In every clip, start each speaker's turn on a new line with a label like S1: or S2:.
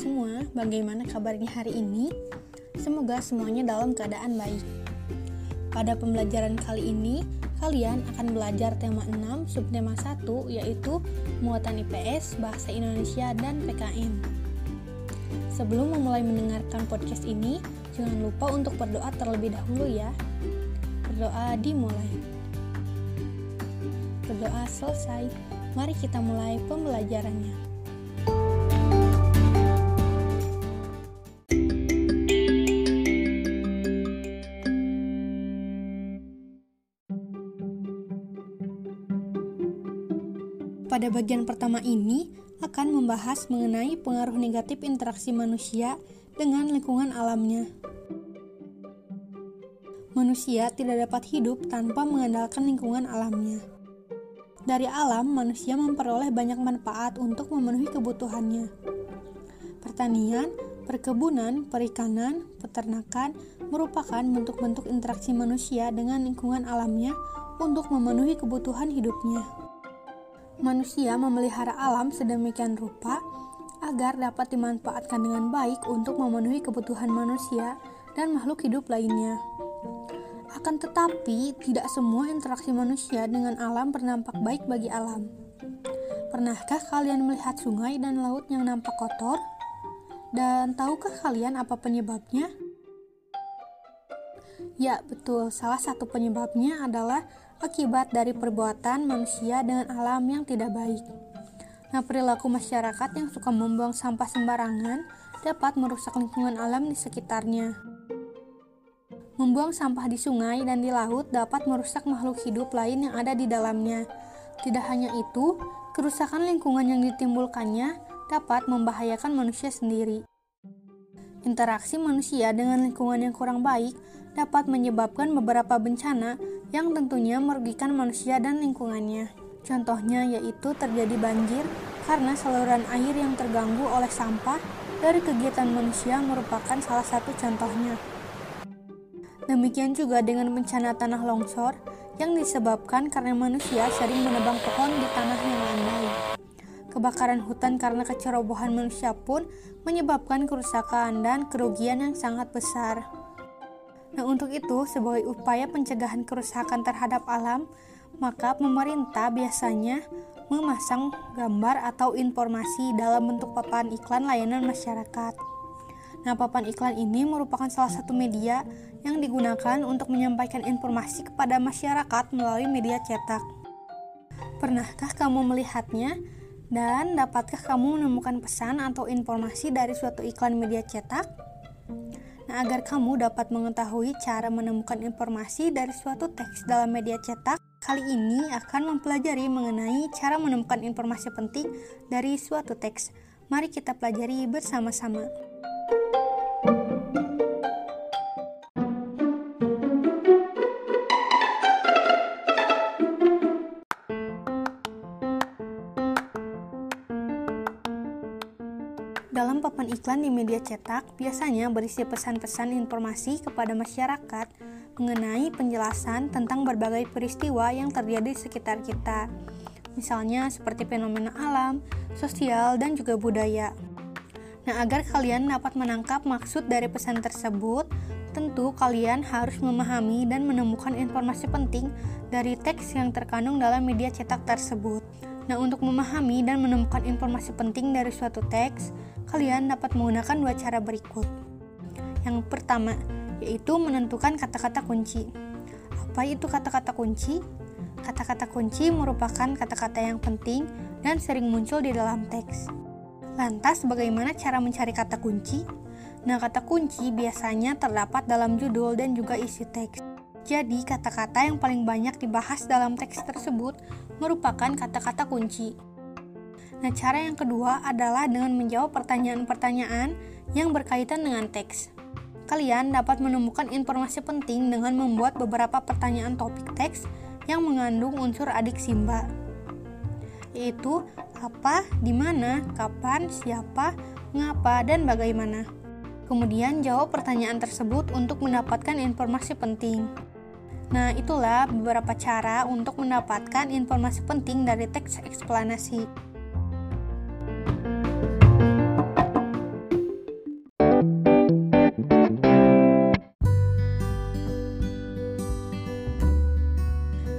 S1: semua, bagaimana kabarnya hari ini? Semoga semuanya dalam keadaan baik. Pada pembelajaran kali ini, kalian akan belajar tema 6 subtema 1 yaitu muatan IPS, bahasa Indonesia, dan PKN. Sebelum memulai mendengarkan podcast ini, jangan lupa untuk berdoa terlebih dahulu ya. Berdoa dimulai. Berdoa selesai. Mari kita mulai pembelajarannya. Pada bagian pertama ini akan membahas mengenai pengaruh negatif interaksi manusia dengan lingkungan alamnya. Manusia tidak dapat hidup tanpa mengandalkan lingkungan alamnya. Dari alam, manusia memperoleh banyak manfaat untuk memenuhi kebutuhannya. Pertanian, perkebunan, perikanan, peternakan merupakan bentuk-bentuk interaksi manusia dengan lingkungan alamnya untuk memenuhi kebutuhan hidupnya. Manusia memelihara alam sedemikian rupa agar dapat dimanfaatkan dengan baik untuk memenuhi kebutuhan manusia dan makhluk hidup lainnya. Akan tetapi, tidak semua interaksi manusia dengan alam berdampak baik bagi alam. Pernahkah kalian melihat sungai dan laut yang nampak kotor? Dan tahukah kalian apa penyebabnya? Ya, betul. Salah satu penyebabnya adalah akibat dari perbuatan manusia dengan alam yang tidak baik. Nah, perilaku masyarakat yang suka membuang sampah sembarangan dapat merusak lingkungan alam di sekitarnya. Membuang sampah di sungai dan di laut dapat merusak makhluk hidup lain yang ada di dalamnya. Tidak hanya itu, kerusakan lingkungan yang ditimbulkannya dapat membahayakan manusia sendiri. Interaksi manusia dengan lingkungan yang kurang baik dapat menyebabkan beberapa bencana yang tentunya merugikan manusia dan lingkungannya. Contohnya yaitu terjadi banjir karena saluran air yang terganggu oleh sampah dari kegiatan manusia merupakan salah satu contohnya. Demikian juga dengan bencana tanah longsor yang disebabkan karena manusia sering menebang pohon di tanah yang landai. Kebakaran hutan karena kecerobohan manusia pun menyebabkan kerusakan dan kerugian yang sangat besar. Nah, untuk itu, sebagai upaya pencegahan kerusakan terhadap alam, maka pemerintah biasanya memasang gambar atau informasi dalam bentuk papan iklan layanan masyarakat. Nah, papan iklan ini merupakan salah satu media yang digunakan untuk menyampaikan informasi kepada masyarakat melalui media cetak. Pernahkah kamu melihatnya? Dan dapatkah kamu menemukan pesan atau informasi dari suatu iklan media cetak? Nah, agar kamu dapat mengetahui cara menemukan informasi dari suatu teks dalam media cetak, kali ini akan mempelajari mengenai cara menemukan informasi penting dari suatu teks. Mari kita pelajari bersama-sama. Papan iklan di media cetak, biasanya berisi pesan-pesan informasi kepada masyarakat mengenai penjelasan tentang berbagai peristiwa yang terjadi di sekitar kita. Misalnya seperti fenomena alam, sosial, dan juga budaya. Nah, agar kalian dapat menangkap maksud dari pesan tersebut, tentu kalian harus memahami dan menemukan informasi penting dari teks yang terkandung dalam media cetak tersebut. Nah, untuk memahami dan menemukan informasi penting dari suatu teks, kalian dapat menggunakan dua cara berikut. Yang pertama, yaitu menentukan kata-kata kunci. Apa itu kata-kata kunci? Kata-kata kunci merupakan kata-kata yang penting dan sering muncul di dalam teks. Lantas, bagaimana cara mencari kata kunci? Nah, kata kunci biasanya terdapat dalam judul dan juga isi teks. Jadi, kata-kata yang paling banyak dibahas dalam teks tersebut merupakan kata-kata kunci. Nah, cara yang kedua adalah dengan menjawab pertanyaan-pertanyaan yang berkaitan dengan teks. Kalian dapat menemukan informasi penting dengan membuat beberapa pertanyaan topik teks yang mengandung unsur adik simba, yaitu apa, di mana, kapan, siapa, mengapa, dan bagaimana. Kemudian jawab pertanyaan tersebut untuk mendapatkan informasi penting. Nah, itulah beberapa cara untuk mendapatkan informasi penting dari teks eksplanasi.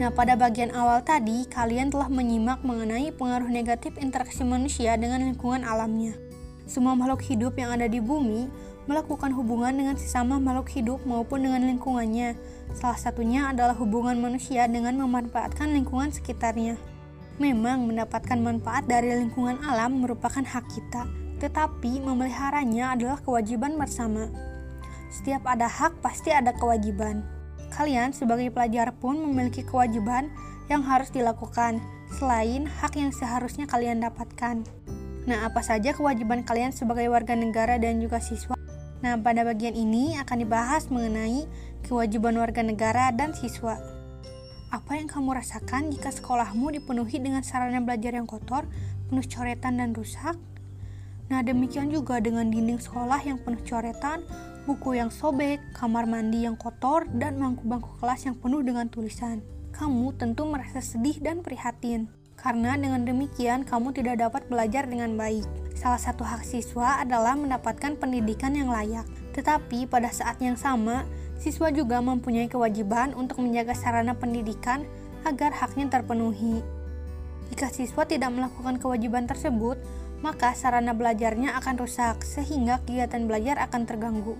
S1: Nah, pada bagian awal tadi, kalian telah menyimak mengenai pengaruh negatif interaksi manusia dengan lingkungan alamnya. Semua makhluk hidup yang ada di bumi melakukan hubungan dengan sesama makhluk hidup maupun dengan lingkungannya. Salah satunya adalah hubungan manusia dengan memanfaatkan lingkungan sekitarnya. Memang mendapatkan manfaat dari lingkungan alam merupakan hak kita, tetapi memeliharanya adalah kewajiban bersama. Setiap ada hak pasti ada kewajiban. Kalian sebagai pelajar pun memiliki kewajiban yang harus dilakukan, selain hak yang seharusnya kalian dapatkan. Nah, apa saja kewajiban kalian sebagai warga negara dan juga siswa? Nah, pada bagian ini akan dibahas mengenai kewajiban warga negara dan siswa. Apa yang kamu rasakan jika sekolahmu dipenuhi dengan sarana belajar yang kotor, penuh coretan dan rusak? Nah, demikian juga dengan dinding sekolah yang penuh coretan, buku yang sobek, kamar mandi yang kotor, dan bangku-bangku kelas yang penuh dengan tulisan. Kamu tentu merasa sedih dan prihatin, karena dengan demikian kamu tidak dapat belajar dengan baik. Salah satu hak siswa adalah mendapatkan pendidikan yang layak, tetapi pada saat yang sama, siswa juga mempunyai kewajiban untuk menjaga sarana pendidikan agar haknya terpenuhi. Jika siswa tidak melakukan kewajiban tersebut, maka sarana belajarnya akan rusak sehingga kegiatan belajar akan terganggu.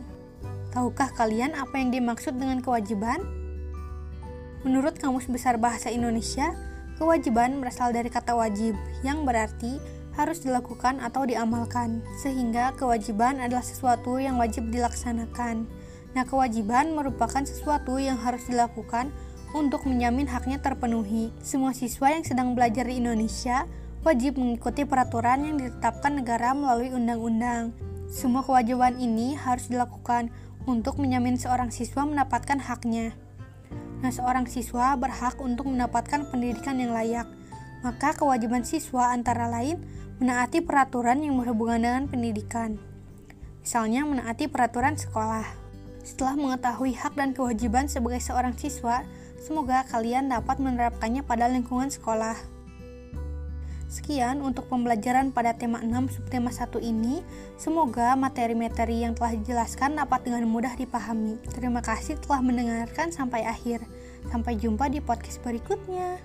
S1: Tahukah kalian apa yang dimaksud dengan kewajiban? Menurut Kamus Besar Bahasa Indonesia, kewajiban berasal dari kata wajib yang berarti harus dilakukan atau diamalkan, sehingga kewajiban adalah sesuatu yang wajib dilaksanakan. Nah, kewajiban merupakan sesuatu yang harus dilakukan untuk menjamin haknya terpenuhi. Semua siswa yang sedang belajar di Indonesia wajib mengikuti peraturan yang ditetapkan negara melalui undang-undang. Semua kewajiban ini harus dilakukan untuk menjamin seorang siswa mendapatkan haknya. Nah, seorang siswa berhak untuk mendapatkan pendidikan yang layak. Maka kewajiban siswa antara lain menaati peraturan yang berhubungan dengan pendidikan. Misalnya menaati peraturan sekolah. Setelah mengetahui hak dan kewajiban sebagai seorang siswa, semoga kalian dapat menerapkannya pada lingkungan sekolah. Sekian untuk pembelajaran pada tema 6 subtema 1 ini. Semoga materi-materi yang telah dijelaskan dapat dengan mudah dipahami. Terima kasih telah mendengarkan sampai akhir. Sampai jumpa di podcast berikutnya.